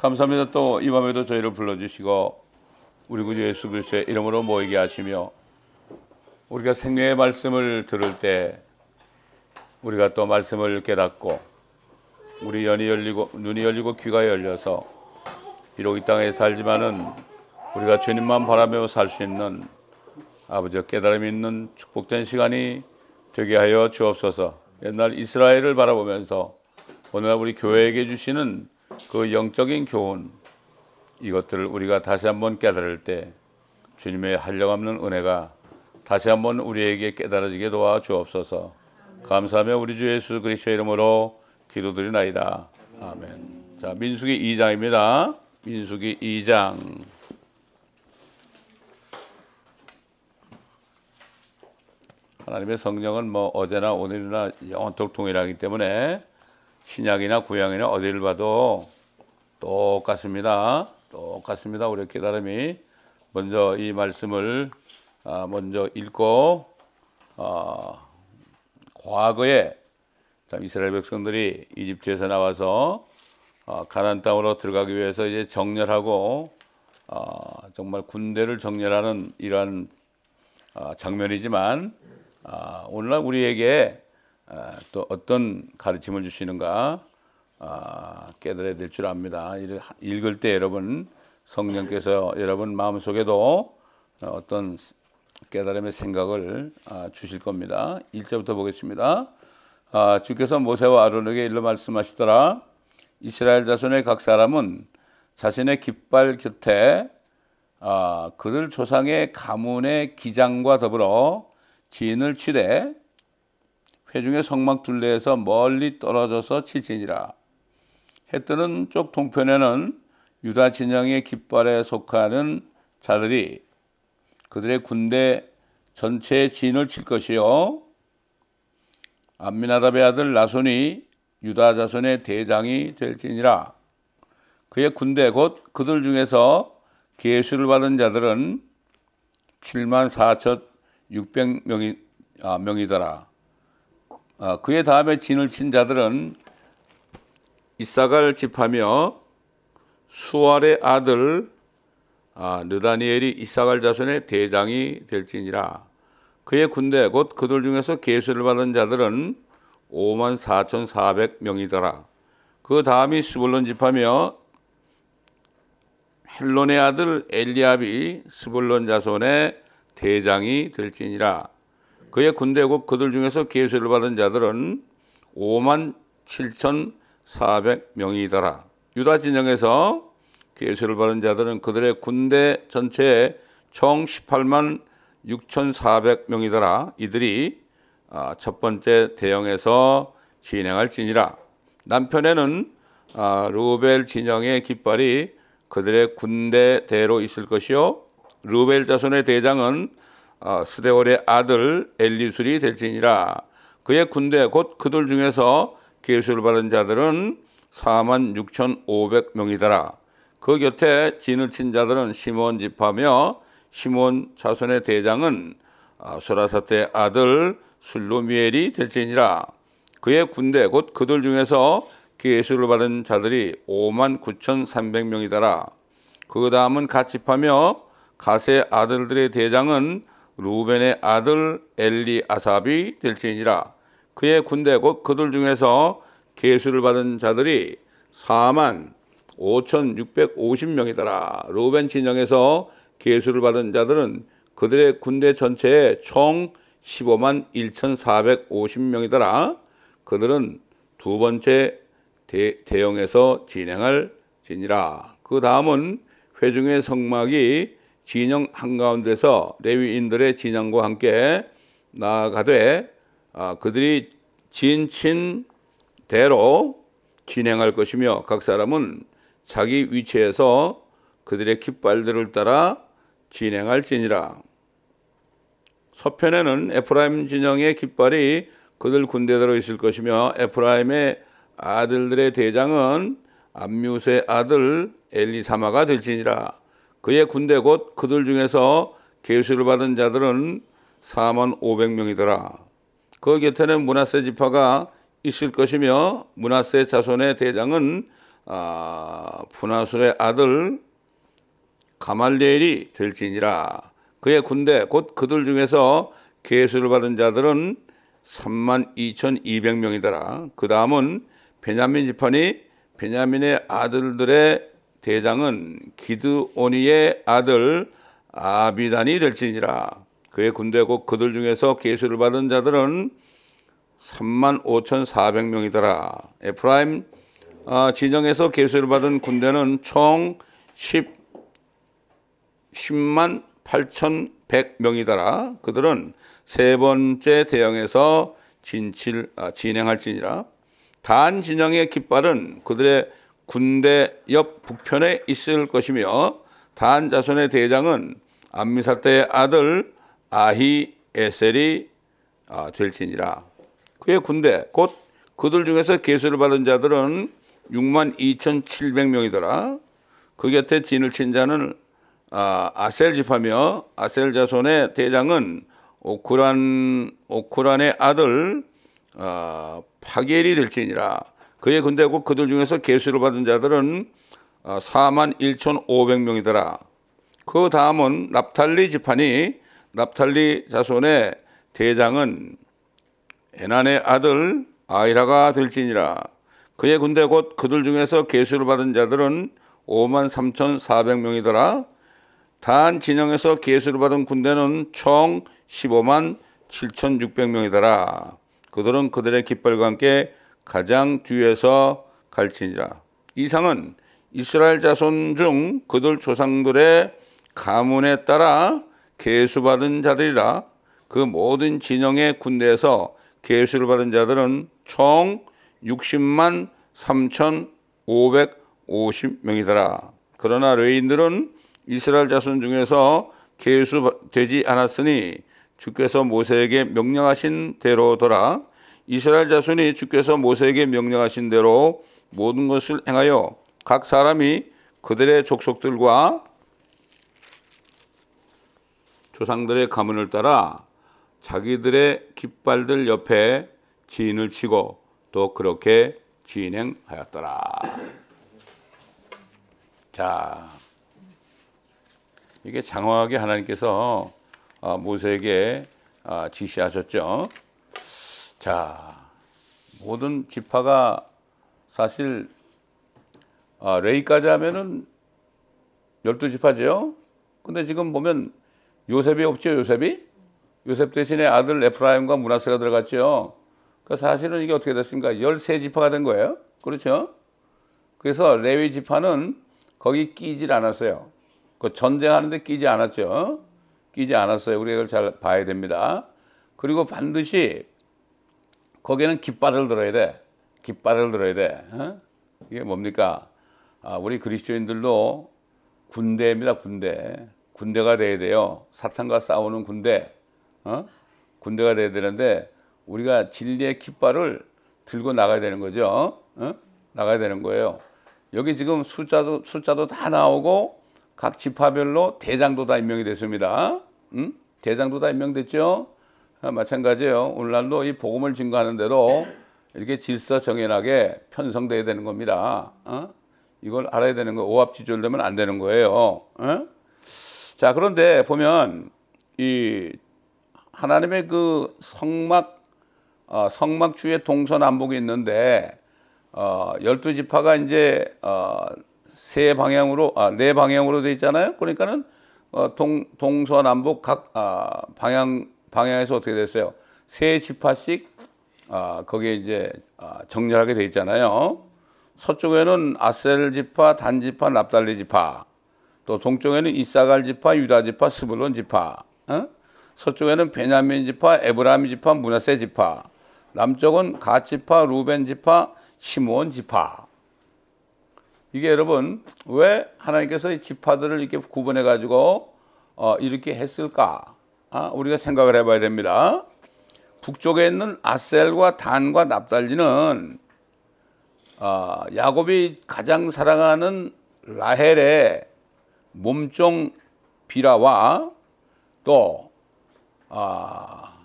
감사합니다. 또 이 밤에도 저희를 불러주시고 우리 구주 예수 그리스도의 이름으로 모이게 하시며 우리가 생명의 말씀을 들을 때 우리가 또 말씀을 깨닫고 우리 연이 열리고 눈이 열리고 귀가 열려서 비록 이 땅에 살지만은 우리가 주님만 바라며 살 수 있는 아버지 깨달음 있는 축복된 시간이 되게 하여 주옵소서. 옛날 이스라엘을 바라보면서 오늘날 우리 교회에게 주시는 그 영적인 교훈 이것들을 우리가 다시 한번 깨달을 때 주님의 한량없는 은혜가 다시 한번 우리에게 깨달아지게 도와 주옵소서. 감사하며 우리 주 예수 그리스도의 이름으로 기도드리나이다. 아멘. 자, 민수기 2장입니다. 민수기 2장. 하나님의 성령은 뭐 어제나 오늘이나 영원토록 동일하기 때문에 신약이나 구약이나 어디를 봐도 똑같습니다. 똑같습니다. 우리 깨달음이 먼저 이 말씀을 아, 먼저 읽고 어, 과거에 이스라엘 백성들이 이집트에서 나와서 어, 가나안 땅으로 들어가기 위해서 이제 정렬하고 어, 정말 군대를 정렬하는 이러한 장면이지만 오늘날 우리에게 또 어떤 가르침을 주시는가 깨달아야 될 줄 압니다. 읽을 때 여러분 성령께서 여러분 마음속에도 어떤 깨달음의 생각을 주실 겁니다. 1절부터 보겠습니다. 아, 주께서 모세와 아론에게 일러 말씀하시더라. 이스라엘 자손의 각 사람은 자신의 깃발 곁에 아, 그들 조상의 가문의 기장과 더불어 진을 치되 회중의 성막 둘레에서 멀리 떨어져서 치지니라. 해 뜨는 쪽 동편에는 유다 진영의 깃발에 속하는 자들이 그들의 군대 전체의 진을 칠 것이요 암미나답의 아들 나손이 유다 자손의 대장이 될지니라. 그의 군대 곧 그들 중에서 계수를 받은 자들은 7만 4천 600명이 아, 명이더라. 아, 그의 다음에 진을 친 자들은 이사갈 집하며 수알의 아들 아, 느다니엘이 이사갈 자손의 대장이 될지니라. 그의 군대 곧 그들 중에서 계수를 받은 자들은 5만 4,400명이더라. 그 다음이 스불론 집하며 헬론의 아들 엘리압이 스불론 자손의 대장이 될지니라. 그의 군대 곧 그들 중에서 계수를 받은 자들은 5만 7,400명이더라. 유다 진영에서 계수를 받은 자들은 그들의 군대 전체의 총 18만 6,400명이더라. 이들이 아, 첫 번째 대형에서 진행할지니라. 남편에는 아, 루벨 진영의 깃발이 그들의 군대대로 있을 것이요. 루벨 자손의 대장은 아, 스데월의 아들 엘리술이 될지니라. 그의 군대 곧 그들 중에서 계수를 받은 자들은 4만 6,500명이더라. 그 곁에 진을 친 자들은 시몬 집하며 시몬 자손의 대장은 소라사테 아들 술로미엘이 될지니라 그의 군대 곧 그들 중에서 계수를 받은 자들이 5만 9,300명이더라. 그 다음은 가집하며 가세 아들들의 대장은 루벤의 아들 엘리 아삽이 될지니라. 그의 군대 곧 그들 중에서 계수를 받은 자들이 4만 5,650명이더라. 루벤 진영에서 계수를 받은 자들은 그들의 군대 전체의 총 15만 1,450명이더라. 그들은 두 번째 대, 대형에서 진행할 진이라. 그 다음은 회중의 성막이 진영 한가운데서 레위인들의 진영과 함께 나아가되 아, 그들이 진친 대로 진행할 것이며 각 사람은 자기 위치에서 그들의 깃발들을 따라 진행할지니라. 서편에는 에프라임 진영의 깃발이 그들 군대대로 있을 것이며 에프라임의 아들들의 대장은 암뮤스의 아들 엘리사마가 될지니라. 그의 군대 곧 그들 중에서 계수를 받은 자들은 4만 500명이더라. 그 곁에는 문하세 지파가 있을 것이며 문하세 자손의 대장은 아, 분하술의 아들 가말리엘이 될지니라. 그의 군대 곧 그들 중에서 계수를 받은 자들은 3만 2,200명이더라. 그 다음은 베냐민 지파니 베냐민의 아들들의 대장은 기드오니의 아들 아비단이 될지니라. 그의 군대 곧 그들 중에서 계수를 받은 자들은 3만 5,400명이더라. 에프라임 아, 진영에서 계수를 받은 군대는 총 10, 10만 8,100명이더라. 그들은 세 번째 대형에서 진칠, 아, 진행할지니라. 단 진영의 깃발은 그들의 군대 옆 북편에 있을 것이며 단 자손의 대장은 암미사 때의 아들 아히 에셀이 아, 될지니라. 그의 군대 곧 그들 중에서 계수를 받은 자들은 6만 2,700명이더라. 그 곁에 진을 친 자는 아, 아셀 지파며 아셀 자손의 대장은 오크란 오크란의 아들 아, 파겔이 될지니라. 그의 군대 곧 그들 중에서 계수를 받은 자들은 4만 1,500명이더라. 그 다음은 납탈리 지파니 납탈리 자손의 대장은 에난의 아들 아이라가 될지니라. 그의 군대 곧 그들 중에서 계수를 받은 자들은 5만 3,400명이더라. 단 진영에서 계수를 받은 군대는 총 15만 7,600명이더라. 그들은 그들의 깃발과 함께 가장 뒤에서 갈지니라. 이상은 이스라엘 자손 중 그들 조상들의 가문에 따라 계수받은 자들이라 그 모든 진영의 군대에서 계수를 받은 자들은 총 60만 3,550명이더라. 그러나 레인들은 이스라엘 자손 중에서 계수되지 않았으니 주께서 모세에게 명령하신 대로더라. 이스라엘 자손이 주께서 모세에게 명령하신 대로 모든 것을 행하여 각 사람이 그들의 족속들과 조상들의 가문을 따라 자기들의 깃발들 옆에 지인을 치고 또 그렇게 진행하였더라. 자, 이게 장황하게 하나님께서 어, 모세에게 어, 지시하셨죠. 자, 모든 지파가 사실 어, 레이까지 하면은 열두 지파죠. 근데 지금 보면 요셉이 없죠, 요셉이? 요셉 대신에 아들 에프라임과 문하세가 들어갔죠. 그 사실은 이게 어떻게 됐습니까? 13지파가 된 거예요. 그렇죠? 그래서 레위 지파는 거기 끼질 않았어요. 그 전쟁하는데 끼지 않았죠. 끼지 않았어요. 우리가 이걸 잘 봐야 됩니다. 그리고 반드시 거기에는 깃발을 들어야 돼. 깃발을 들어야 돼. 어? 이게 뭡니까? 아, 우리 그리스도인들도 군대입니다. 군대. 군대가 돼야 돼요. 사탄과 싸우는 군대. 어? 군대가 돼야 되는데 우리가 진리의 깃발을 들고 나가야 되는 거죠. 어? 나가야 되는 거예요. 여기 지금 숫자도 숫자도 다 나오고 각 지파별로 대장도 다 임명이 됐습니다. 음? 대장도 다 임명됐죠. 아, 마찬가지예요. 오늘날도 이 복음을 증거하는데도 이렇게 질서 정연하게 편성돼야 되는 겁니다. 어? 이걸 알아야 되는 거 오합지졸되면 안 되는 거예요. 어? 자 그런데 보면 이 하나님의 그 성막 어, 성막주의 동서남북이 있는데 어, 열두 지파가 이제 어, 세 방향으로 아, 네 방향으로 돼 있잖아요. 그러니까는 어, 동 동서남북 각 아, 방향 방향에서 어떻게 됐어요? 세 지파씩 아, 거기에 이제 아, 정렬하게 돼 있잖아요. 서쪽에는 아셀 지파, 단 지파, 납달리 지파. 또 동쪽에는 이사갈 지파, 유다 지파, 스불론 지파. 어? 서쪽에는 베냐민 지파, 에브라임 지파, 문하세 지파. 남쪽은 가 지파, 루벤 지파, 시몬 지파. 이게 여러분 왜 하나님께서 이 지파들을 이렇게 구분해 가지고 어, 이렇게 했을까? 아, 우리가 생각을 해봐야 됩니다. 북쪽에 있는 아셀과 단과 납달리는 어, 야곱이 가장 사랑하는 라헬의 몸종 비라와 또, 아,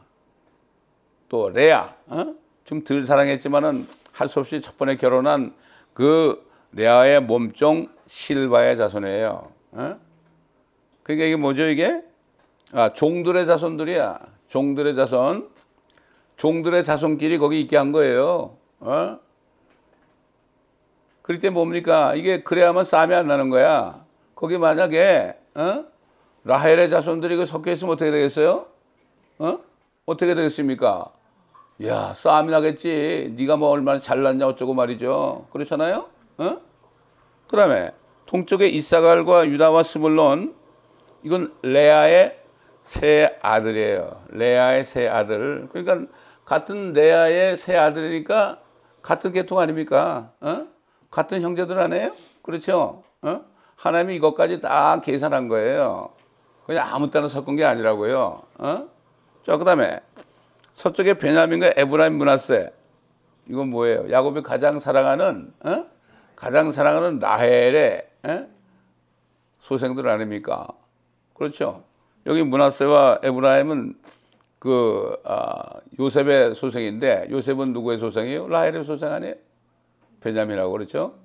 또 레아, 어? 좀덜 사랑했지만은 할 수 없이 첫 번에 결혼한 그 레아의 몸종 실바의 자손이에요. 어? 그러니까 이게 뭐죠 이게? 아 종들의 자손들이야. 종들의 자손. 종들의 자손끼리 거기 있게 한 거예요. 어? 그럴 때 뭡니까? 이게 그래야만 싸움이 안 나는 거야. 거기 만약에 어? 라헬의 자손들이 그 섞여 있으면 어떻게 되겠어요? 어? 어떻게 되겠습니까? 야 싸움이 나겠지. 네가 뭐 얼마나 잘났냐 어쩌고 말이죠. 그렇잖아요. 어? 그다음에 동쪽에 이사갈과 유다와 스물론 이건 레아의 세 아들이에요. 레아의 세 아들. 그러니까 같은 레아의 세 아들이니까 같은 계통 아닙니까? 어? 같은 형제들 아니에요? 그렇죠? 어? 하나님이 이것까지 다 계산한 거예요. 그냥 아무 때나 섞은 게 아니라고요. 어? 자, 그 다음에 서쪽에 베냐민과 에브라임 문하세. 이건 뭐예요? 야곱이 가장 사랑하는, 어? 가장 사랑하는 라헬의 어? 소생들 아닙니까? 그렇죠? 여기 문하세와 에브라임은 그 아, 요셉의 소생인데 요셉은 누구의 소생이에요? 라헬의 소생 아니에요? 베냐민이라고 그렇죠?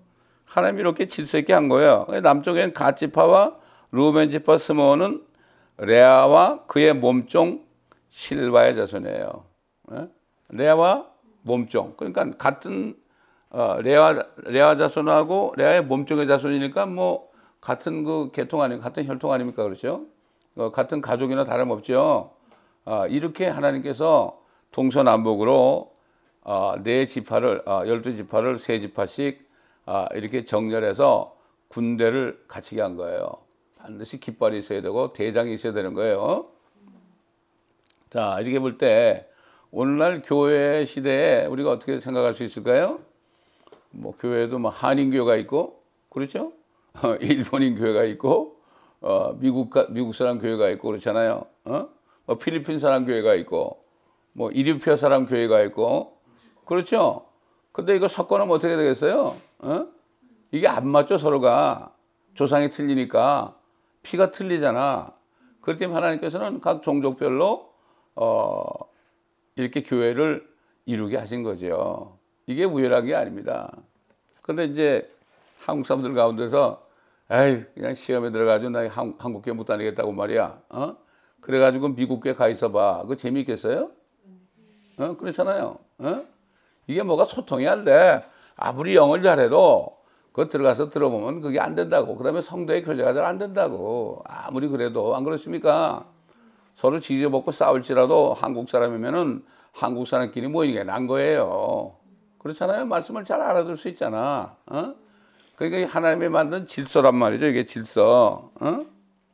하나님이 이렇게 질서 있게 한 거예요. 남쪽엔 가지파와 루벤 지파 스모는 레아와 그의 몸종 실바의 자손이에요. 예? 레아와 몸종. 그러니까 같은 어, 레아 레아 자손하고 레아의 몸종의 자손이니까 뭐 같은 그 계통 아니 같은 혈통 아닙니까 그렇죠? 어, 같은 가족이나 다름없죠. 어, 이렇게 하나님께서 동서남북으로 어, 네 지파를 어, 열두 지파를 세 지파씩 어, 이렇게 정렬해서 군대를 갖추게 한 거예요. 반드시 깃발이 있어야 되고 대장이 있어야 되는 거예요. 자 이렇게 볼 때 오늘날 교회 시대에 우리가 어떻게 생각할 수 있을까요? 뭐 교회도 뭐 한인 교회가 있고 그렇죠? 일본인 교회가 있고 어, 미국 미국 사람 교회가 있고 그렇잖아요. 어? 뭐 필리핀 사람 교회가 있고 뭐 이리피아 사람 교회가 있고 그렇죠? 근데 이거 섞어놓으면 어떻게 되겠어요? 어? 이게 안 맞죠, 서로가. 조상이 틀리니까. 피가 틀리잖아. 그렇기 때문에 하나님께서는 각 종족별로, 어, 이렇게 교회를 이루게 하신 거죠. 이게 우연한 게 아닙니다. 근데 이제 한국 사람들 가운데서, 에이, 그냥 시험에 들어가지고 나 한국교회 못 다니겠다고 말이야. 어? 그래가지고 미국교회 가 있어봐. 그거 재미있겠어요? 어? 그렇잖아요. 어? 이게 뭐가 소통이 안 돼. 아무리 영어를 잘해도 그 들어가서 들어보면 그게 안 된다고. 그 다음에 성도의 교제가 잘 안 된다고. 아무리 그래도 안 그렇습니까? 서로 지져먹고 싸울지라도 한국 사람이면은 한국 사람끼리 모이는 게 난 거예요. 그렇잖아요. 말씀을 잘 알아들 수 있잖아. 어? 그러니까 하나님이 만든 질서란 말이죠. 이게 질서. 어?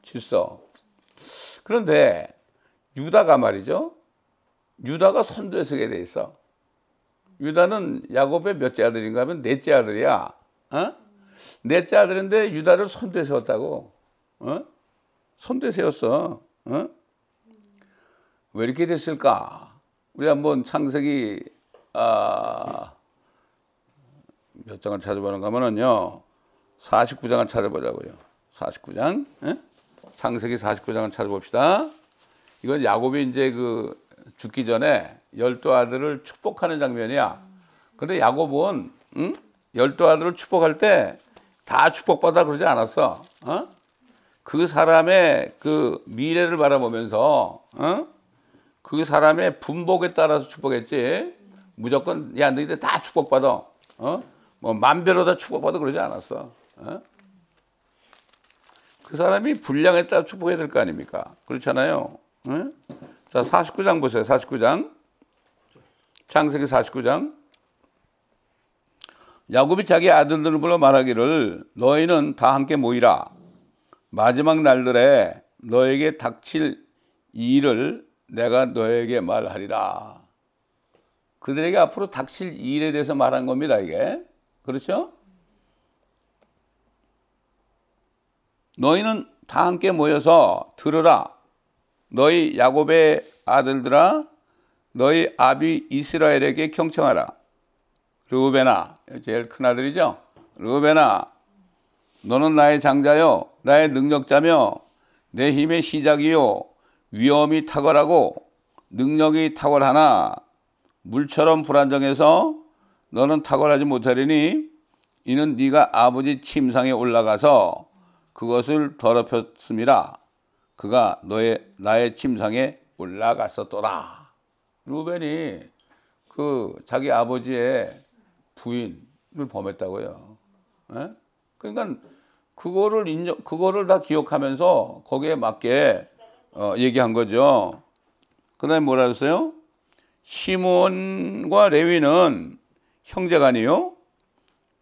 질서. 그런데 유다가 말이죠. 유다가 선두에 서게 돼 있어. 유다는 야곱의 몇째 아들인가 하면 넷째 아들이야. 어? 넷째 아들인데 유다를 선두에 세웠다고. 어? 선두에 세웠어. 어? 왜 이렇게 됐을까? 우리 한번 창세기 아, 몇 장을 찾아보는가 하면요. 49장을 찾아보자고요. 49장. 에? 창세기 49장을 찾아봅시다. 이건 야곱이 이제 그 죽기 전에 열두 아들을 축복하는 장면이야. 근데 야곱은 응? 열두 아들을 축복할 때 다 축복받아 그러지 않았어. 어? 그 사람의 그 미래를 바라보면서 어? 그 사람의 분복에 따라서 축복했지. 무조건 야 너희들 다 축복받아. 어? 뭐 만배로 다 축복받아 그러지 않았어. 어? 그 사람이 분량에 따라 축복해야 될 거 아닙니까? 그렇잖아요. 어? 자, 49장 보세요. 49장. 창세기 49장. 야곱이 자기 아들들을 불러 말하기를 너희는 다 함께 모이라. 마지막 날들에 너에게 닥칠 일을 내가 너에게 말하리라. 그들에게 앞으로 닥칠 일에 대해서 말한 겁니다, 이게. 그렇죠? 너희는 다 함께 모여서 들으라. 너희 야곱의 아들들아 너희 아비 이스라엘에게 경청하라. 르우베나 제일 큰 아들이죠. 르우베나 너는 나의 장자요 나의 능력자며 내 힘의 시작이요 위험이 탁월하고 능력이 탁월하나 물처럼 불안정해서 너는 탁월하지 못하리니 이는 네가 아버지 침상에 올라가서 그것을 더럽혔습니다. 그가 너의 나의 침상에 올라갔었더라. 루벤이 그 자기 아버지의 부인을 범했다고요. 에? 그러니까 그거를 인정, 그거를 다 기억하면서 거기에 맞게 어, 얘기한 거죠. 그다음에 뭐라 했어요? 시몬과 레위는 형제간이요.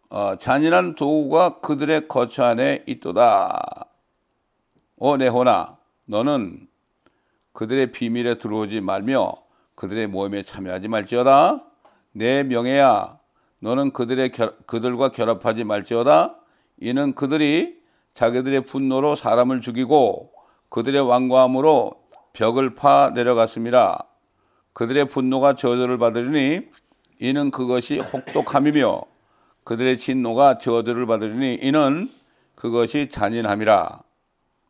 어, 잔인한 도구가 그들의 거처 안에 있도다. 오 네호나 너는 그들의 비밀에 들어오지 말며 그들의 모임에 참여하지 말지어다. 내 명예야 너는 그들의 결, 그들과 결합하지 말지어다. 이는 그들이 자기들의 분노로 사람을 죽이고 그들의 완고함으로 벽을 파 내려갔습니다. 그들의 분노가 저주를 받으리니 이는 그것이 혹독함이며 그들의 진노가 저주를 받으리니 이는 그것이 잔인함이라.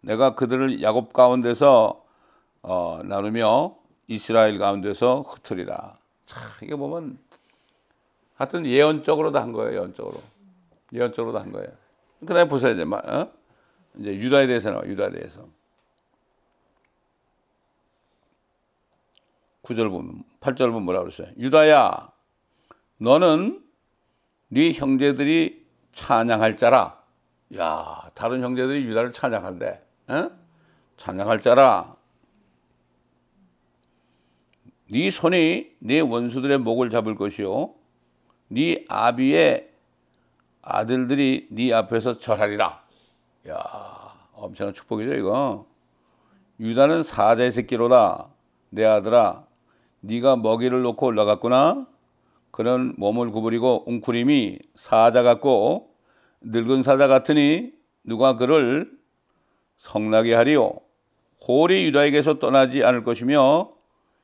내가 그들을 야곱 가운데서 어, 나누며 이스라엘 가운데서 흩으리라. 참 이게 보면 하여튼 예언적으로도 한 거예요. 예언적으로. 예언적으로도 한 거예요. 그다음에 보세요. 이제, 어? 이제 유다에 대해서 나와 유다에 대해서. 9절 보면 8절 보면 뭐라 그랬어요? 유다야 너는 네 형제들이 찬양할 자라. 야, 다른 형제들이 유다를 찬양한대. 어? 찬양할 자라. 네 손이 네 원수들의 목을 잡을 것이요. 네 아비의 아들들이 네 앞에서 절하리라. 야, 엄청난 축복이죠, 이거. 유다는 사자의 새끼로다. 내 아들아, 네가 먹이를 놓고 올라갔구나. 그런 몸을 구부리고 웅크림이 사자 같고 늙은 사자 같으니 누가 그를 성나게 하리요. 홀이 유다에게서 떠나지 않을 것이며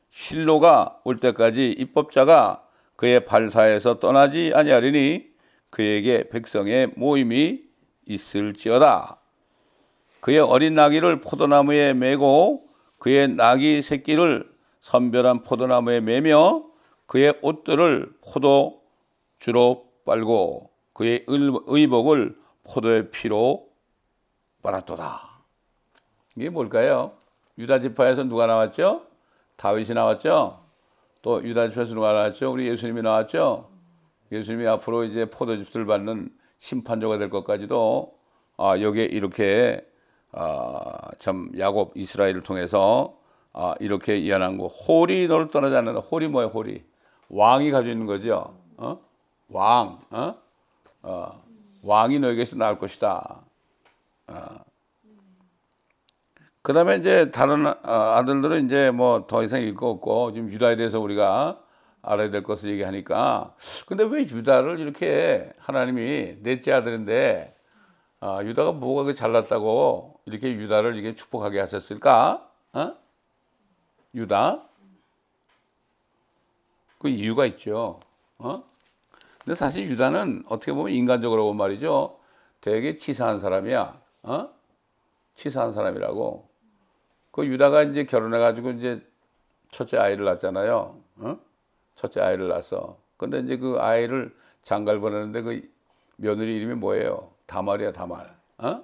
실로가 올 때까지 입법자가 그의 발사에서 떠나지 아니하리니 그에게 백성의 모임이 있을지어다. 그의 어린 나귀를 포도나무에 메고 그의 나귀 새끼를 선별한 포도나무에 매며 그의 옷들을 포도 주로 빨고 그의 의복을 포도의 피로 빨았도다. 이게 뭘까요? 유다 지파에서 누가 나왔죠? 다윗이 나왔죠? 또 유다 지파에서 누가 나왔죠? 우리 예수님이 나왔죠? 예수님이 앞으로 이제 포도즙을 받는 심판조가 될 것까지도 아, 여기에 이렇게 아, 참 야곱 이스라엘을 통해서 아, 이렇게 예언한 거. 홀이 너를 떠나지 않는다. 홀이 뭐야, 홀이? 왕이 가지고 있는 거죠. 어? 왕, 어? 어. 왕이 너에게서 나올 것이다. 어. 그 다음에 이제 다른 어, 아들들은 이제 뭐 더 이상 읽고 없고 지금 유다에 대해서 우리가 알아야 될 것을 얘기하니까 근데 왜 유다를 이렇게 하나님이 넷째 아들인데 어, 유다가 뭐가 잘났다고 이렇게 유다를 이렇게 축복하게 하셨을까? 어? 유다? 그 이유가 있죠. 어? 근데 사실 유다는 어떻게 보면 인간적으로 본 말이죠. 되게 치사한 사람이야. 어? 치사한 사람이라고. 그 유다가 이제 결혼해가지고 이제 첫째 아이를 낳았잖아요. 어? 첫째 아이를 낳았어. 근데 이제 그 아이를 장가를 보내는데 그 며느리 이름이 뭐예요? 다말이야, 다말. 어?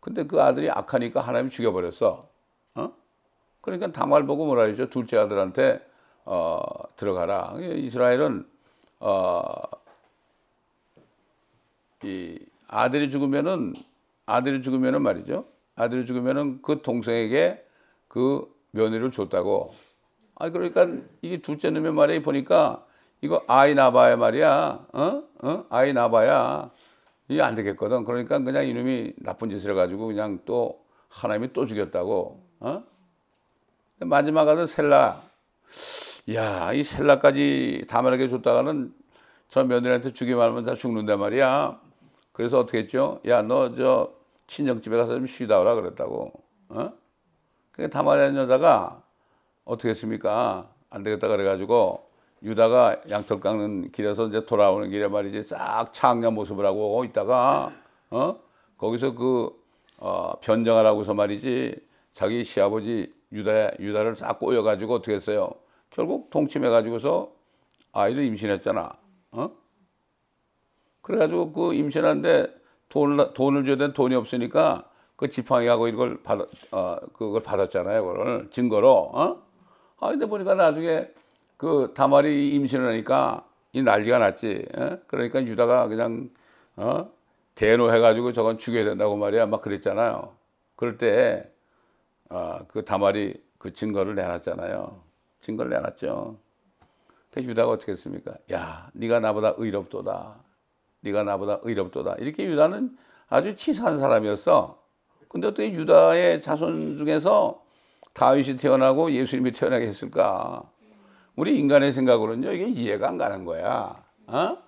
근데 그 아들이 악하니까 하나님이 죽여버렸어. 어? 그러니까 다말 보고 뭐라 그러죠? 둘째 아들한테 어, 들어가라. 이스라엘은 어, 이 아들이 죽으면은 아들이 죽으면은 말이죠. 아들이 죽으면은 그 동생에게 그 며느리를 줬다고. 아 그러니까 이게 둘째 놈의 말에 보니까 이거 아이 나봐야 말이야. 어? 어? 아이 나봐야 이게 안 되겠거든. 그러니까 그냥 이놈이 나쁜 짓을 해가지고 그냥 또 하나님이 또 죽였다고. 어? 마지막 아들 셀라. 야, 이 셀라까지 다말에게 줬다가는 저 며느리한테 죽이 말면 다 죽는단 말이야. 그래서 어떻게 했죠? 야, 너 저 친정집에 가서 좀 쉬다 오라 그랬다고. 어? 그게 다말이라는 여자가 어떻게 했습니까? 안 되겠다 그래가지고 유다가 양털 깎는 길에서 이제 돌아오는 길에 말이지 싹 창녀 모습을 하고 있다가 어 거기서 그 어, 변정하라고서 말이지 자기 시아버지 유다 유다를 싹 꼬여가지고 어떻게 했어요? 결국 동침해 가지고서 아이를 임신했잖아. 어? 그래가지고 그 임신하는데 돈을 돈을 줘야 되는 돈이 없으니까 그 지팡이하고 이걸 받 어, 그걸 받았잖아요. 그걸 증거로. 어? 아 근데 보니까 나중에 그 다말이 임신을 하니까 이 난리가 났지. 어? 그러니까 유다가 그냥 어? 대노해가지고 저건 죽여야 된다고 말이야. 막 그랬잖아요. 그럴 때, 어, 그 다말이 그 증거를 내놨잖아요. 증거를 내놨죠. 그 유다가 어떻게 했습니까? 야, 네가 나보다 의롭도다. 네가 나보다 의롭도다. 이렇게 유다는 아주 치사한 사람이었어. 근데 어떻게 유다의 자손 중에서 다윗이 태어나고 예수님이 태어나게 했을까? 우리 인간의 생각으로는요, 이게 이해가 안 가는 거야. 어?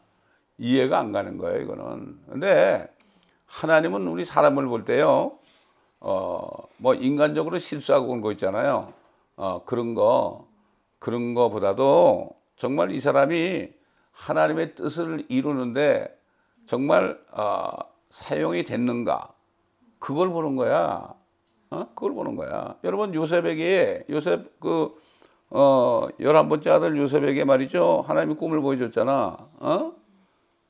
이해가 안 가는 거예요, 이거는. 근데 하나님은 우리 사람을 볼 때요, 어, 뭐 인간적으로 실수하고 온거 있잖아요. 어, 그런 거, 그런 거보다도 정말 이 사람이 하나님의 뜻을 이루는데 정말 어, 사용이 됐는가 그걸 보는 거야. 어? 그걸 보는 거야. 여러분 요셉에게 요셉 그 어, 열한 번째 아들 요셉에게 말이죠. 하나님이 꿈을 보여줬잖아. 어?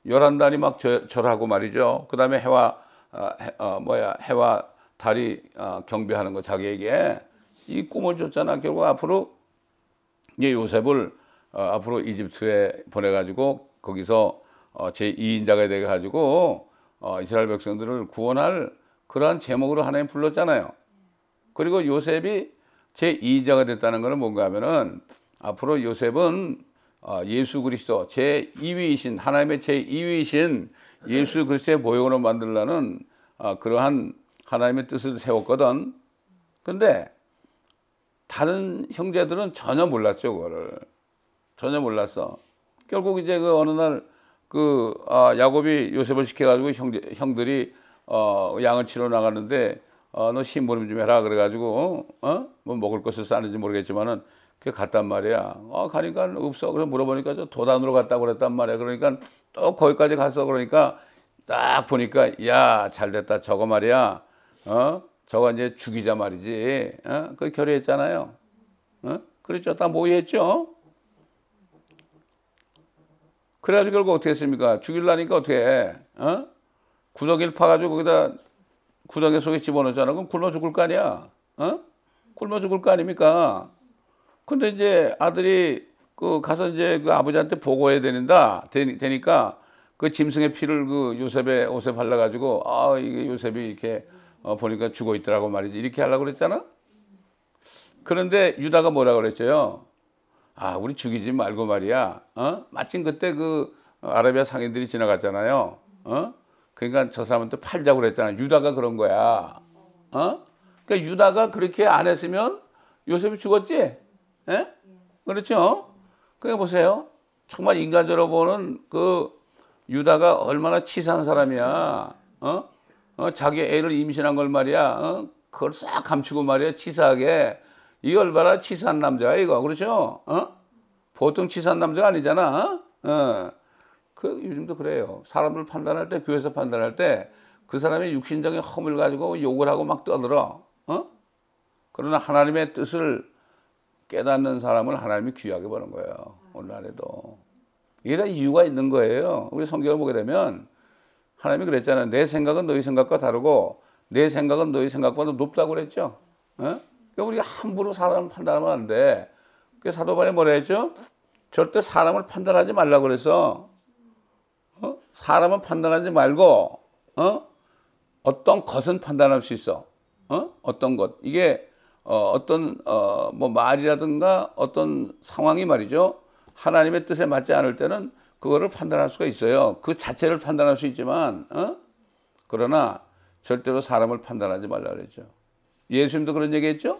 열한 달이 막 절, 절하고 말이죠. 그 다음에 해와, 어, 해, 어, 뭐야, 해와 달이 어, 경배하는 거 자기에게 이 꿈을 줬잖아. 결국 앞으로 이제 요셉을 어, 앞으로 이집트에 보내가지고 거기서 어, 제2인자가 돼가지고 어, 이스라엘 백성들을 구원할 그러한 제목으로 하나님 불렀잖아요. 그리고 요셉이 제2인자가 됐다는 것은 뭔가 하면은 앞으로 요셉은 어, 예수 그리스도 제2위이신 하나님의 제2위이신 예수 그리스도의 모형으로 만들라는 어, 그러한 하나님의 뜻을 세웠거든. 근데 다른 형제들은 전혀 몰랐죠, 그거를. 전혀 몰랐어. 결국 이제 그 어느 날 그 아, 야곱이 요셉을 시켜가지고 형제, 형들이 어, 양을 치러 나갔는데 어, 너 심부름 좀 해라 그래가지고 어? 뭐 먹을 것을 싸는지 모르겠지만은 그 갔단 말이야. 어, 가니까 없어. 그래서 물어보니까 저 도단으로 갔다고 그랬단 말이야. 그러니까 또 거기까지 갔어. 그러니까 딱 보니까 야, 잘 됐다. 저거 말이야. 어? 저거 이제 죽이자 말이지. 어? 그 결의했잖아요. 어? 그랬죠. 다 모의했죠. 그래가지고 결국 어떻게 했습니까? 죽일라니까 어떻게 해? 어? 구더기를 파가지고 거기다 구덩이 속에 집어넣잖아. 그럼 굶어 죽을 거 아니야? 어? 굶어 죽을 거 아닙니까? 근데 이제 아들이 그 가서 이제 그 아버지한테 보고해야 되는다 되니까 그 짐승의 피를 그 요셉의 옷에 발라가지고 아 이게 요셉이 이렇게 어, 보니까 죽어 있더라고 말이지 이렇게 하려고 그랬잖아. 그런데 유다가 뭐라 그랬죠요? 아 우리 죽이지 말고 말이야. 어? 마침 그때 그 아라비아 상인들이 지나갔잖아요. 어? 그러니까 저 사람한테 팔자고 그랬잖아. 유다가 그런 거야. 어? 그러니까 유다가 그렇게 안 했으면 요셉이 죽었지? 예? 그렇죠? 그러니까 보세요. 정말 인간적으로 보는 그 유다가 얼마나 치사한 사람이야. 어? 어? 자기 애를 임신한 걸 말이야. 어? 그걸 싹 감추고 말이야. 치사하게. 이 얼마나 치사한 남자야, 이거. 그렇죠? 어? 보통 치사한 남자가 아니잖아. 어? 그 요즘도 그래요. 사람을 판단할 때 교회에서 판단할 때 그 사람의 육신적인 허물 가지고 욕을 하고 막 떠들어. 어? 그러나 하나님의 뜻을 깨닫는 사람을 하나님이 귀하게 보는 거예요. 오늘날에도. 이게 다 이유가 있는 거예요. 우리 성경을 보게 되면 하나님이 그랬잖아요. 내 생각은 너희 생각과 다르고 내 생각은 너희 생각보다 높다고 그랬죠. 어? 그러니까 우리가 함부로 사람을 판단하면 안 돼. 그 사도반에 뭐라 했죠? 절대 사람을 판단하지 말라고 그래서 어? 사람은 판단하지 말고 어? 어떤 것은 판단할 수 있어. 어? 어떤 것. 이게 어, 어떤 어, 뭐 말이라든가 어떤 상황이 말이죠. 하나님의 뜻에 맞지 않을 때는 그거를 판단할 수가 있어요. 그 자체를 판단할 수 있지만 어? 그러나 절대로 사람을 판단하지 말라 그랬죠. 예수님도 그런 얘기했죠.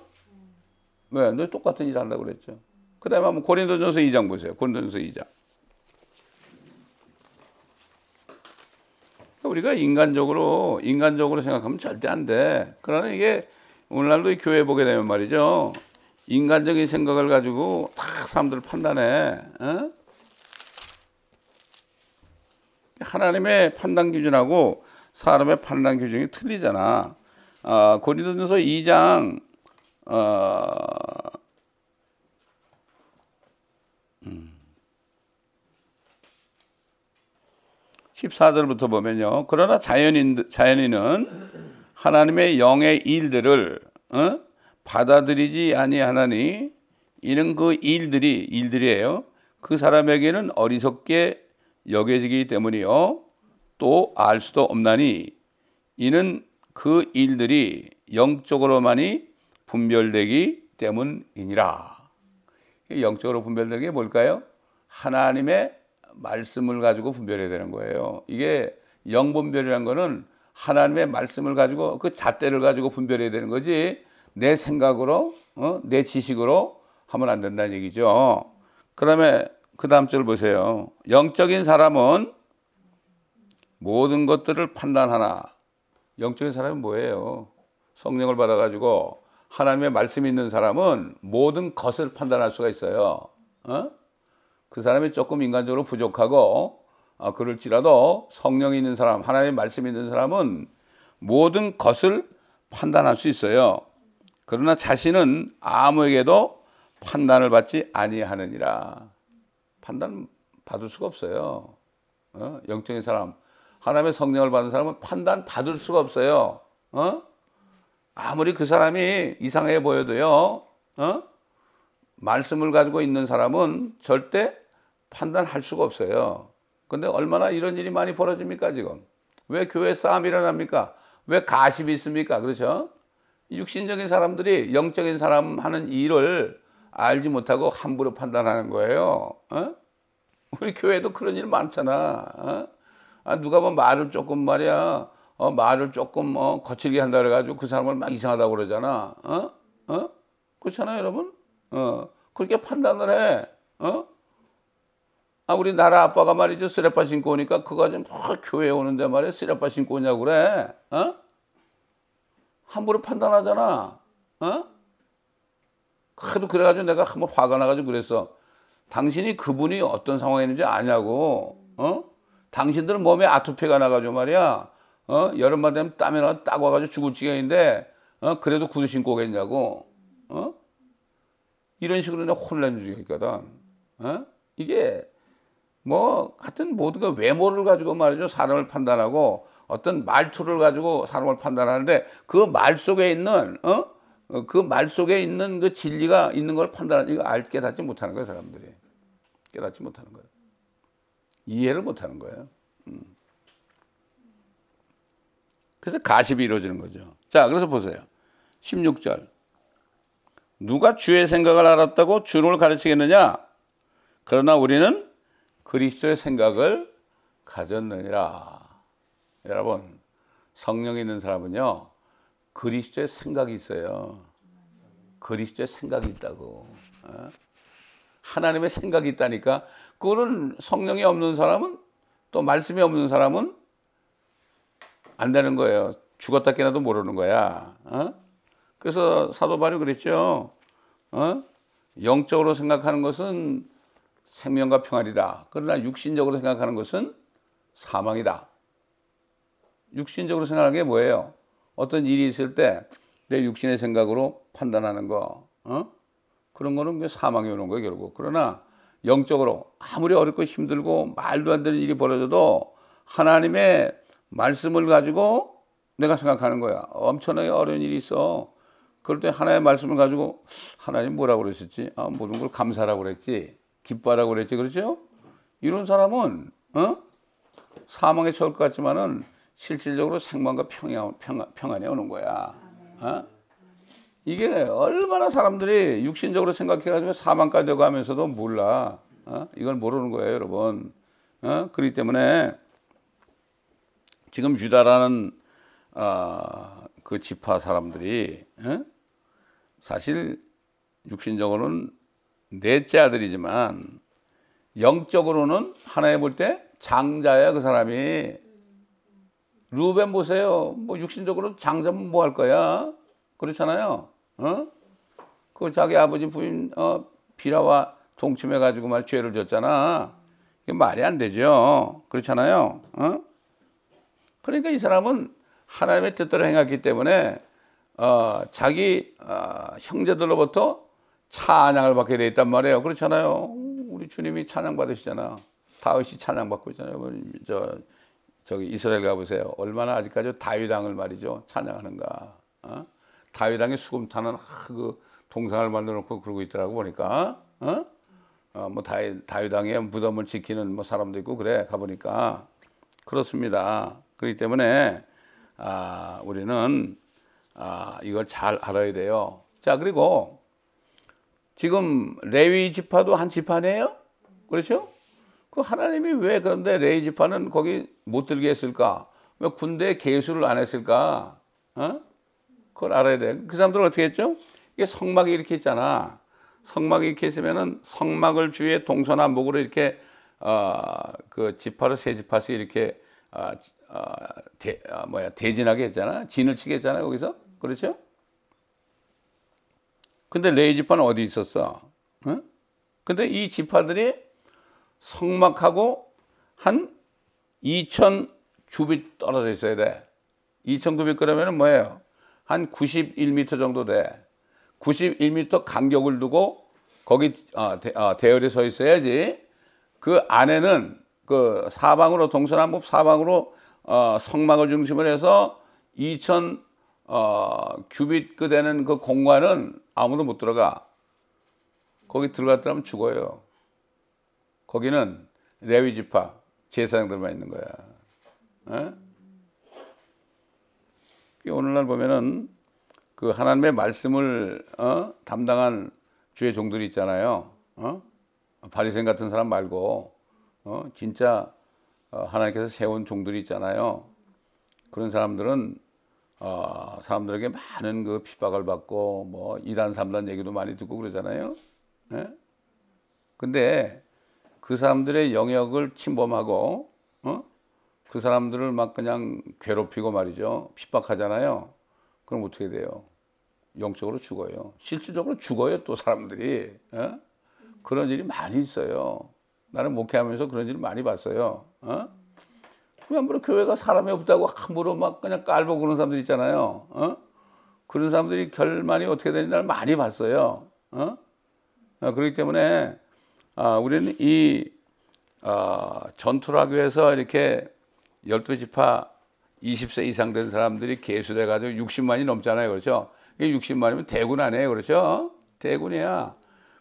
왜? 너 똑같은 일 한다고 그랬죠. 그다음에 한번 고린도전서 2장 보세요. 고린도전서 2장. 우리가 인간적으로 인간적으로 생각하면 절대 안 돼. 그러나 이게 오늘날도 교회 보게 되면 말이죠. 인간적인 생각을 가지고 다 사람들을 판단해. 어? 하나님의 판단 기준하고 사람의 판단 기준이 틀리잖아. 아, 고린도전서 2장 어, 14절부터 보면요. 그러나 자연인, 자연인은 하나님의 영의 일들을 어? 받아들이지 아니하나니 이는 그 일들이 일들이에요. 그 사람에게는 어리석게 여겨지기 때문이요. 또 알 수도 없나니 이는 그 일들이 영적으로만이 분별되기 때문이니라. 영적으로 분별되는 게 뭘까요? 하나님의 말씀을 가지고 분별해야 되는 거예요. 이게 영분별이라는 거는 하나님의 말씀을 가지고 그 잣대를 가지고 분별해야 되는 거지 내 생각으로 어? 내 지식으로 하면 안 된다는 얘기죠. 그다음에 그 다음 절 보세요. 영적인 사람은 모든 것들을 판단하나 영적인 사람은 뭐예요? 성령을 받아가지고 하나님의 말씀이 있는 사람은 모든 것을 판단할 수가 있어요. 어? 그 사람이 조금 인간적으로 부족하고 어, 그럴지라도 성령이 있는 사람, 하나님의 말씀이 있는 사람은 모든 것을 판단할 수 있어요. 그러나 자신은 아무에게도 판단을 받지 아니하느니라. 판단 받을 수가 없어요. 어? 영적인 사람, 하나님의 성령을 받은 사람은 판단 받을 수가 없어요. 어? 아무리 그 사람이 이상해 보여도요. 어? 말씀을 가지고 있는 사람은 절대 판단할 수가 없어요. 근데 얼마나 이런 일이 많이 벌어집니까, 지금? 왜 교회 싸움이 일어납니까? 왜 가십이 있습니까? 그렇죠? 육신적인 사람들이 영적인 사람 하는 일을 알지 못하고 함부로 판단하는 거예요. 어? 우리 교회도 그런 일 많잖아. 어? 아, 누가 뭐 말을 조금 말이야, 어, 말을 조금 어, 거칠게 한다 그래가지고 그 사람을 막 이상하다고 그러잖아. 어? 어? 그렇잖아요, 여러분? 어, 그렇게 판단을 해. 어? 아, 우리 나라 아빠가 말이죠. 쓰레빠 신고 오니까 그거 좀 어, 교회 오는데 말이야. 쓰레빠 신고 오냐고 그래. 어? 함부로 판단하잖아. 어? 하도 그래가지고 내가 한번 화가 나가지고 그랬어. 당신이 그분이 어떤 상황에 있는지 아냐고. 어? 당신들은 몸에 아토피가 나가지고 말이야. 어? 여름만 되면 땀이 나, 딱 와가지고 죽을 지경인데, 어? 그래도 구두 신고 오겠냐고. 어? 이런 식으로 내가 혼을 내는 적이 있거든. 어? 이게 뭐 하여튼 거 외모를 가지고 말이죠 사람을 판단하고 어떤 말투를 가지고 사람을 판단하는데 그 말 속에 있는 어? 그 말 속에 있는 그 진리가 있는 걸 판단하는 이거 알 깨닫지 못하는 거예요 사람들이 깨닫지 못하는 거예요 이해를 못하는 거예요. 음. 그래서 가십이 이루어지는 거죠. 자, 그래서 보세요. 16절. 누가 주의 생각을 알았다고 주를 가르치겠느냐? 그러나 우리는 그리스도의 생각을 가졌느니라. 여러분, 성령이 있는 사람은요, 그리스도의 생각이 있어요. 그리스도의 생각이 있다고. 어? 하나님의 생각이 있다니까. 그거는 성령이 없는 사람은 또 말씀이 없는 사람은 안 되는 거예요. 죽었다 깨나도 모르는 거야. 어? 그래서 사도 바울이 그랬죠. 어? 영적으로 생각하는 것은 생명과 평안이다. 그러나 육신적으로 생각하는 것은 사망이다. 육신적으로 생각하는 게 뭐예요? 어떤 일이 있을 때 내 육신의 생각으로 판단하는 거, 어? 그런 거는 사망이 오는 거예요, 결국. 그러나 영적으로 아무리 어렵고 힘들고 말도 안 되는 일이 벌어져도 하나님의 말씀을 가지고 내가 생각하는 거야. 엄청나게 어려운 일이 있어. 그럴 때 하나님의 말씀을 가지고 하나님 뭐라고 그러셨지? 아, 모든 걸 감사라고 그랬지. 기뻐하라고 그랬지. 그렇죠? 이런 사람은, 어? 사망에 처할 것 같지만은 실질적으로 생명과 평안, 평안, 평안이 오는 거야. 어? 이게 얼마나 사람들이 육신적으로 생각해가지고 사망까지 되고 하면서도 몰라. 어? 이걸 모르는 거예요, 여러분. 어? 그렇기 때문에 지금 유다라는 어, 그 지파 사람들이 어? 사실 육신적으로는 넷째 아들이지만 영적으로는 하나에 볼 때 장자야 그 사람이 루벤 보세요 뭐 육신적으로 장자면 뭐 할 거야 그렇잖아요 어? 그 자기 아버지 부인 어, 비라와 동침해 가지고 말 죄를 졌잖아 이게 말이 안 되죠 그렇잖아요 어? 그러니까 이 사람은 하나님의 뜻대로 행했기 때문에 어, 자기 어, 형제들로부터 찬양을 받게 돼 있단 말이에요. 그렇잖아요. 우리 주님이 찬양 받으시잖아. 다윗이 찬양 받고 있잖아요. 저 저기 이스라엘 가보세요. 얼마나 아직까지 다윗왕을 말이죠. 찬양하는가. 어? 다윗왕의 수금타는 그 동상을 만들어 놓고 그러고 있더라고 보니까. 어? 어, 뭐 다윗, 다윗왕의 무덤을 지키는 뭐 사람도 있고 그래 가보니까 그렇습니다. 그렇기 때문에 아, 우리는 아, 이걸 잘 알아야 돼요. 자 그리고 지금 레위 지파도 한 지파네요. 그렇죠? 그 하나님이 왜 그런데 레위 지파는 거기 못 들게 했을까? 왜 군대 개수를 안 했을까? 어? 그걸 알아야 돼. 그 사람들은 어떻게 했죠? 이게 성막이 이렇게 있잖아. 성막이 이렇게 있으면은 성막을 주위에 동서남북으로 이렇게 어그 지파를 세 지파씩 이렇게 어, 어, 대, 어, 뭐야 대진하게 했잖아. 진을 치게 했잖아 거기서 그렇죠? 근데 레이 지파는 어디 있었어? 어? 근데 이 지파들이 성막하고 한 2천 큐빗 떨어져 있어야 돼. 2천 큐빗 그러면은 뭐예요? 한 91m 정도 돼. 91m 간격을 두고 거기 어, 대, 어, 대열에 서 있어야지 그 안에는 그 사방으로 동서남북 사방으로 어, 성막을 중심으로 해서 2천 어, 큐빗 그 되는 그 공간은 아무도 못 들어가. 거기 들어갔다면 죽어요. 거기는 레위 지파 제사장들만 있는 거야. 에? 오늘날 보면은 그 하나님의 말씀을 어? 담당한 주의 종들이 있잖아요. 어? 바리새인 같은 사람 말고 어? 진짜 어, 하나님께서 세운 종들이 있잖아요. 그런 사람들은 어, 사람들에게 많은 그 핍박을 받고 뭐 이단 삼단 얘기도 많이 듣고 그러잖아요. 예? 근데 그 사람들의 영역을 침범하고 어? 그 사람들을 막 그냥 괴롭히고 말이죠. 핍박하잖아요. 그럼 어떻게 돼요? 영적으로 죽어요. 실질적으로 죽어요. 또 사람들이 어? 그런 일이 많이 있어요. 나는 목회하면서 그런 일을 많이 봤어요. 어? 함부로 교회가 사람이 없다고 함부로 막 그냥 깔고 그런 사람들 있잖아요. 어? 그런 사람들이 결말이 어떻게 되는지 를 많이 봤어요. 어? 어, 그렇기 때문에 아, 우리는 이 어, 전투를 하기 위해서 이렇게 열두 지파 20세 이상 된 사람들이 개수돼 가지고 60만이 넘잖아요. 그렇죠? 이게 60만이면 대군 아니에요. 그렇죠? 대군이야.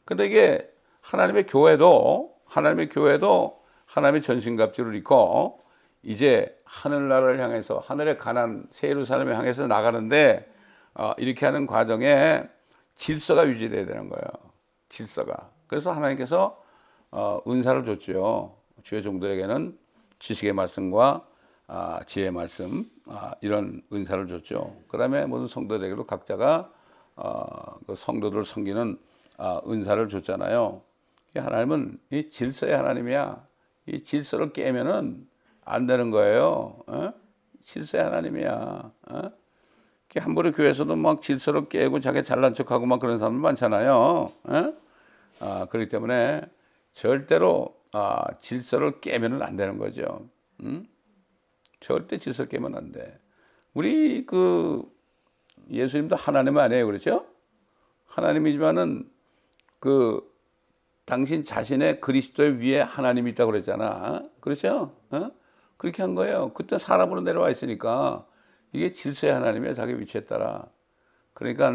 근데 이게 하나님의 교회도 하나님의 교회도 하나님의 전신갑주를 입고 이제 하늘나라를 향해서 하늘의 가난 새 예루살렘을 향해서 나가는데 어, 이렇게 하는 과정에 질서가 유지돼야 되는 거예요. 질서가. 그래서 하나님께서 어, 은사를 줬죠. 주의 종들에게는 지식의 말씀과 아, 지혜의 말씀 아, 이런 은사를 줬죠. 그다음에 모든 성도들에게도 각자가 어, 그 성도들을 섬기는 아, 은사를 줬잖아요. 하나님은 이 질서의 하나님이야. 이 질서를 깨면은 안 되는 거예요. 어? 질서의 하나님이야. 어? 함부로 교회에서도 막 질서를 깨고 자기 잘난 척하고 막 그런 사람들 많잖아요. 어? 아, 그렇기 때문에 절대로 아, 질서를 깨면은 안 되는 거죠. 음? 절대 질서 깨면 안 돼. 우리 그 예수님도 하나님 아니에요, 그렇죠? 하나님이지만은 그 당신 자신의 그리스도의 위에 하나님이 있다고 그랬잖아. 그렇죠? 어? 그렇게 한 거예요. 그때 사람으로 내려와 있으니까 이게 질서의 하나님이야 자기 위치에 따라. 그러니까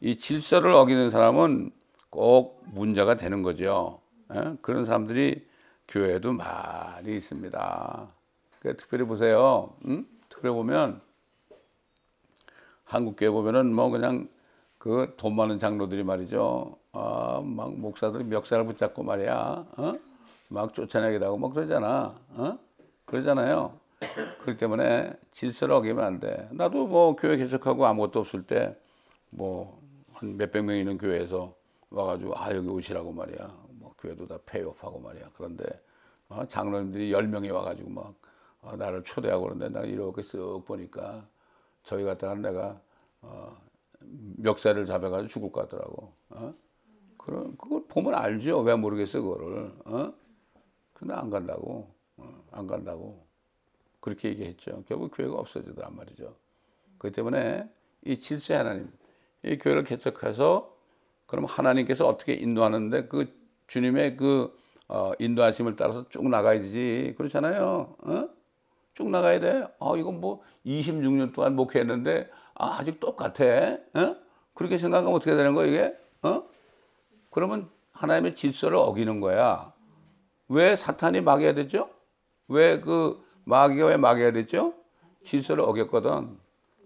이 질서를 어기는 사람은 꼭 문제가 되는 거죠. 예? 그런 사람들이 교회에도 많이 있습니다. 그러니까 특별히 보세요. 음? 특별히 보면 한국 교회 보면은 뭐 그냥 그 돈 많은 장로들이 말이죠. 아, 막 목사들이 멱살을 붙잡고 말이야. 어? 막 쫓아내기도 하고 막 그러잖아. 어? 그러잖아요. 그렇기 때문에 질서를 어기면 안 돼. 나도 뭐 교회 개척하고 아무것도 없을 때 뭐 한 몇백 명 있는 교회에서 와가지고 아 여기 오시라고 말이야. 뭐 교회도 다 폐업하고 말이야. 그런데 어, 장로님들이 열 명이 와가지고 막 어, 나를 초대하고 그러는데 나 이렇게 쓱 보니까 저희 같다가 내가 어, 멱살을 잡아가지고 죽을 것 같더라고. 어? 그런 그걸 보면 알죠. 왜 모르겠어 그거를. 어? 근데 안 간다고. 어, 안 간다고 그렇게 얘기했죠. 결국 교회가 없어지더란 말이죠. 그렇기 때문에 이 질서의 하나님, 이 교회를 개척해서 그럼 하나님께서 어떻게 인도하는데 그 주님의 그 어, 인도하심을 따라서 쭉 나가야지 그렇잖아요. 어? 쭉 나가야 돼. 아, 이건 뭐 26년 동안 목회했는데 아, 아직 똑같아. 어? 그렇게 생각하면 어떻게 되는 거야, 이게? 어? 그러면 하나님의 질서를 어기는 거야. 왜 사탄이 막아야 되죠? 왜 그 마귀가 왜 막아야 되죠? 질서를 어겼거든.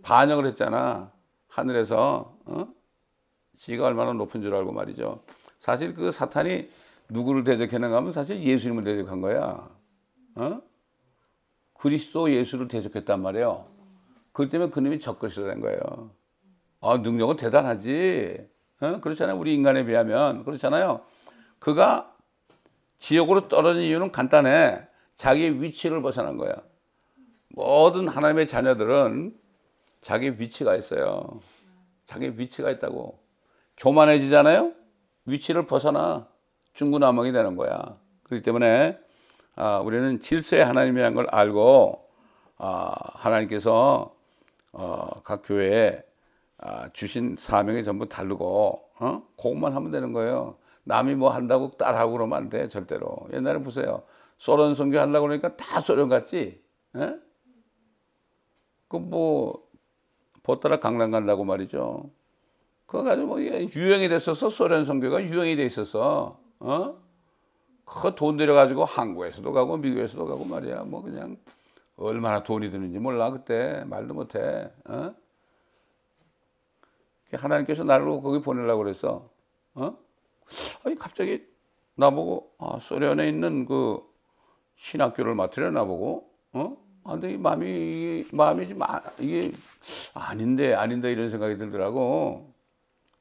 반역을 했잖아. 하늘에서. 어? 지가 얼마나 높은 줄 알고 말이죠. 사실 그 사탄이 누구를 대적했는가 하면 사실 예수님을 대적한 거야. 어? 그리스도 예수를 대적했단 말이에요. 그렇기 때문에 그놈이 적그리스도 된 거예요. 아, 능력은 대단하지. 어? 그렇잖아요. 우리 인간에 비하면. 그렇잖아요. 그가 지옥으로 떨어진 이유는 간단해. 자기 위치를 벗어난 거야. 모든 하나님의 자녀들은 자기 위치가 있어요. 자기 위치가 있다고. 교만해지잖아요? 위치를 벗어나 중구난방이 되는 거야. 그렇기 때문에 아, 우리는 질서의 하나님이라는 걸 알고 아, 하나님께서 어, 각 교회에 아, 주신 사명이 전부 다르고 어? 그것만 하면 되는 거예요. 남이 뭐 한다고 따라하고 그러면 안 돼, 절대로. 옛날에 보세요. 소련 선교 한다고 그러니까 다 소련 같지? 예? 그뭐 보따라 강남 간다고 말이죠. 그거 가지고 뭐 유행이 됐어서 소련 선교가 유행이 돼 있어서 어? 그거 돈 들여 가지고 한국에서도 가고 미국에서도 가고 말이야. 뭐 그냥 얼마나 돈이 드는지 몰라 그때 말도 못해. 어? 하나님께서 나를 거기 보내려고 그래서 어? 아니 갑자기 나보고 아, 소련에 있는 그 신학교를 맡으려 나보고 어? 아, 근데 이 마음이 마음이 좀 아, 이게 아닌데 아닌데 이런 생각이 들더라고.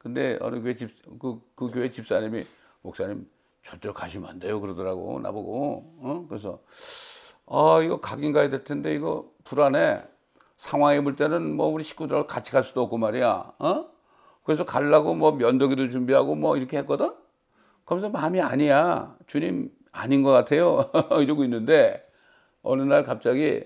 근데 어느 교회 집 그 그 교회 집사님이 목사님 저쪽 가시면 안 돼요 그러더라고 나보고. 어? 그래서 아 이거 가긴 가야 될 텐데 이거 불안해. 상황이 볼 때는 뭐 우리 식구들하고 같이 갈 수도 없고 말이야. 어? 그래서 가려고 뭐 면도기도 준비하고 뭐 이렇게 했거든? 그러면서 마음이 아니야. 주님 아닌 것 같아요. 이러고 있는데 어느 날 갑자기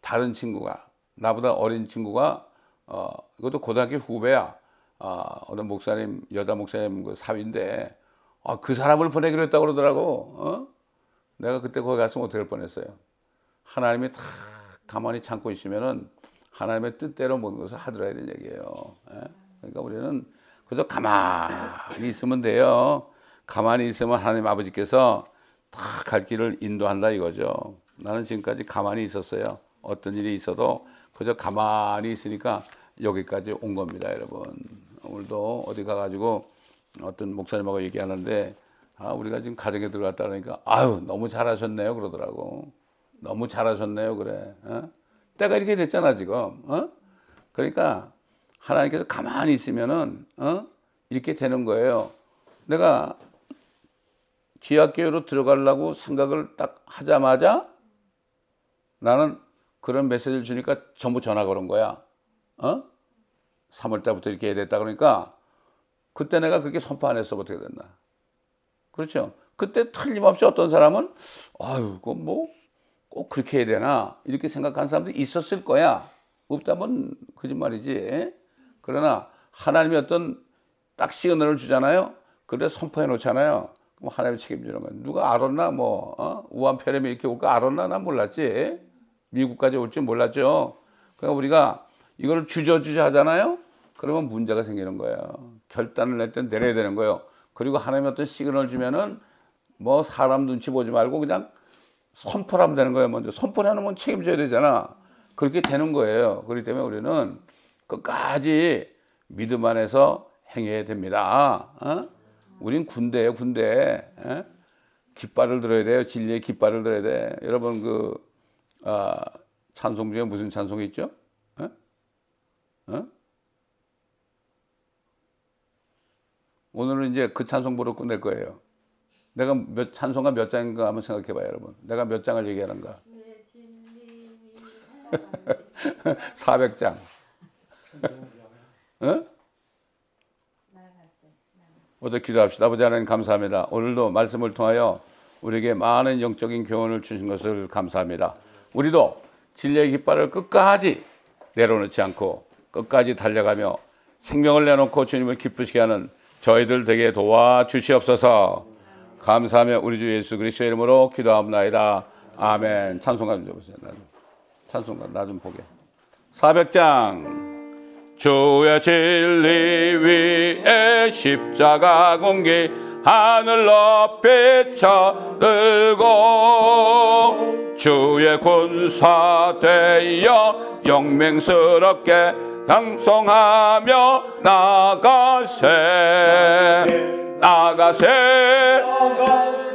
다른 친구가 나보다 어린 친구가 어 이것도 고등학교 후배야 어, 어떤 목사님 여자 목사님 그 사위인데 아, 그 사람을 보내기로 했다고 그러더라고. 어? 내가 그때 거기 갔으면 어떻게 할 뻔했어요. 하나님이 다 가만히 참고 있으면은 하나님의 뜻대로 모든 것을 하더라 이런 얘기예요. 예? 그러니까 우리는 그저 가만히 있으면 돼요. 가만히 있으면 하나님 아버지께서 다 갈 길을 인도한다 이거죠. 나는 지금까지 가만히 있었어요. 어떤 일이 있어도 그저 가만히 있으니까 여기까지 온 겁니다, 여러분. 오늘도 어디 가가지고 어떤 목사님하고 얘기하는데 아, 우리가 지금 가정에 들어갔다 그러니까 아유 너무 잘하셨네요 그러더라고 너무 잘하셨네요 그래 어? 때가 이렇게 됐잖아 지금 어? 그러니까 하나님께서 가만히 있으면은 어? 이렇게 되는 거예요 내가 지하교회로 들어가려고 생각을 딱 하자마자 나는 그런 메시지를 주니까 전부 전화 걸은 거야 어? 3월 달부터 이렇게 해야 됐다 그러니까 그때 내가 그렇게 선포 안 했어 어떻게 됐나? 그렇죠. 그때 틀림없이 어떤 사람은 아유, 그건 뭐 꼭 그렇게 해야 되나 이렇게 생각한 사람들이 있었을 거야. 없다면 거짓말이지. 그러나 하나님이 어떤 딱 시그널을 주잖아요. 그래 선포해 놓잖아요. 그럼 하나님이 책임지는 거야. 누가 알았나 뭐 어? 우한 폐렴이 이렇게 올거 알았나 난 몰랐지. 미국까지 올 줄 몰랐죠. 그러니까 우리가 이걸 주저주저 하잖아요. 그러면 문제가 생기는 거예요. 결단을 낼때 내려야 되는 거예요. 그리고 하나님이 어떤 시그널 주면은 뭐 사람 눈치 보지 말고 그냥 선포를 하면 되는 거예요. 먼저 선포를 하는 건 책임져야 되잖아. 그렇게 되는 거예요. 그렇기 때문에 우리는 끝까지 믿음 안에서 행해야 됩니다. 어? 우린 군대예요, 군대. 어? 깃발을 들어야 돼요. 진리의 깃발을 들어야 돼. 여러분 그 어, 찬송 중에 무슨 찬송이 있죠? 어? 어? 오늘은 이제 그 찬송부로 끝낼 거예요. 내가 몇 찬송가 몇 장인가 한번 생각해 봐요, 여러분. 내가 몇 장을 얘기하는가? 400장. 응? 먼저 기도합시다. 아버지 하나님 감사합니다. 오늘도 말씀을 통하여 우리에게 많은 영적인 교훈을 주신 것을 감사합니다. 우리도 진리의 깃발을 끝까지 내려놓지 않고 끝까지 달려가며 생명을 내놓고 주님을 기쁘시게 하는 저희들 되게 도와 주시옵소서. 감사하며 우리 주 예수 그리스도의 이름으로 기도합니다. 아멘. 찬송가 좀 줘보세요. 찬송가 나 좀 보게. 400장. 주의 진리 위에 십자가 공기 하늘 높이 쳐들고 주의 군사 되어 영맹스럽게 당성하며 나가세. 나가세.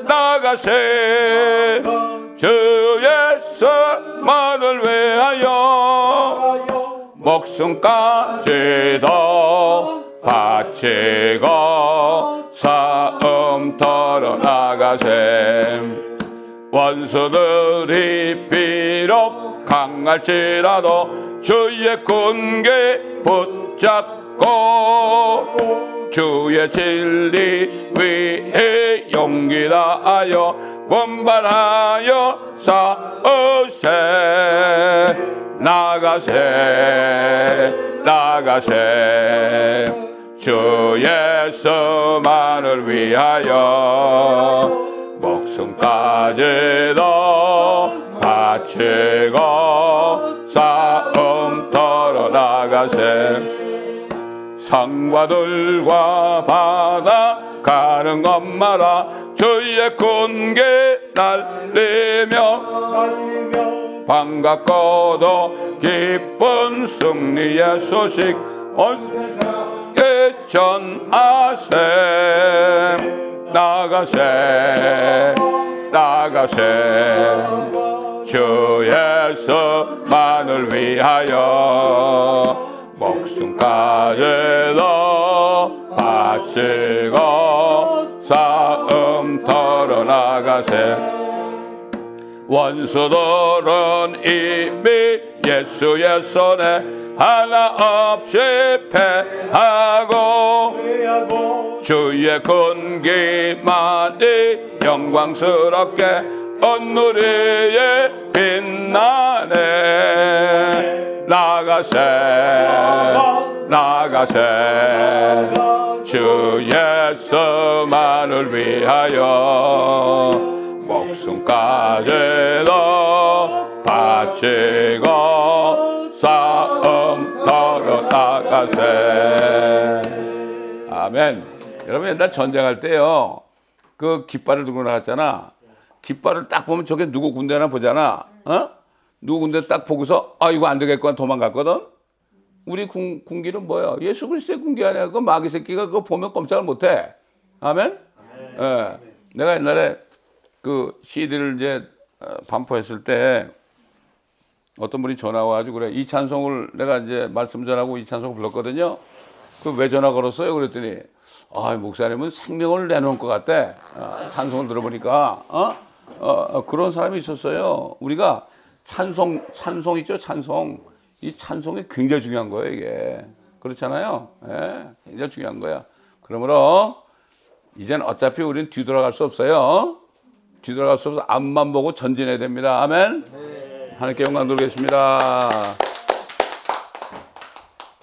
나가세. 주 예수만을 위하여 목숨까지 도 바치고 싸움터로 나가셈 원수들이 비록 강할지라도 주의 군계 붙잡고 주의 진리 위에 용기 다하여 분발하여 싸우세. 나가세 나가세. 주 예수만을 위하여 목숨까지도 바치고 싸움터로 나가세. 상과 들과 바다 가는 것마다 주의 군계 날리며 반갑고도 기쁜 승리의 소식 온 세상에 전하세 나가세 나가세. 주 예수만을 위하여 목숨까지도 바치고 싸움터로 나가세. 원수들은 이미 예수의 손에 하나 없이 패하고 주의 군기만이 영광스럽게 온누리에 빛나네. 나가세 나가세. 주 예수만을 위하여 목숨까지도 바치고 싸움 터로 나가세. 아멘. 여러분 옛날 전쟁할 때요 그 깃발을 들고 나갔잖아. 깃발을 딱 보면 저게 누구 군대나 보잖아. 어? 누구 군대 딱 보고서 아 이거 안 되겠구나 도망갔거든? 우리 군, 군기는 뭐야? 예수 그리스도의 군기 아니야. 그 마귀 새끼가 그거 보면 꼼짝을 못해. 아멘? 예. 내가 옛날에 그 CD를 이제 어, 반포했을 때 어떤 분이 전화 와가지고 그래 이 찬송을 내가 이제 말씀 전하고 이 찬송을 불렀거든요. 그 왜 전화 걸었어요? 그랬더니 아 목사님은 생명을 내놓은 것 같대. 어, 찬송을 들어보니까 어? 어, 어, 그런 사람이 있었어요. 우리가 찬송 찬송 있죠 찬송 이 찬송이 굉장히 중요한 거예요 이게 그렇잖아요. 예, 굉장히 중요한 거야. 그러므로 이젠 어차피 우리는 뒤돌아갈 수 없어요. 뒤돌아갈 수 없어 앞만 보고 전진해야 됩니다. 아멘. 하나님께 영광 돌리겠습니다.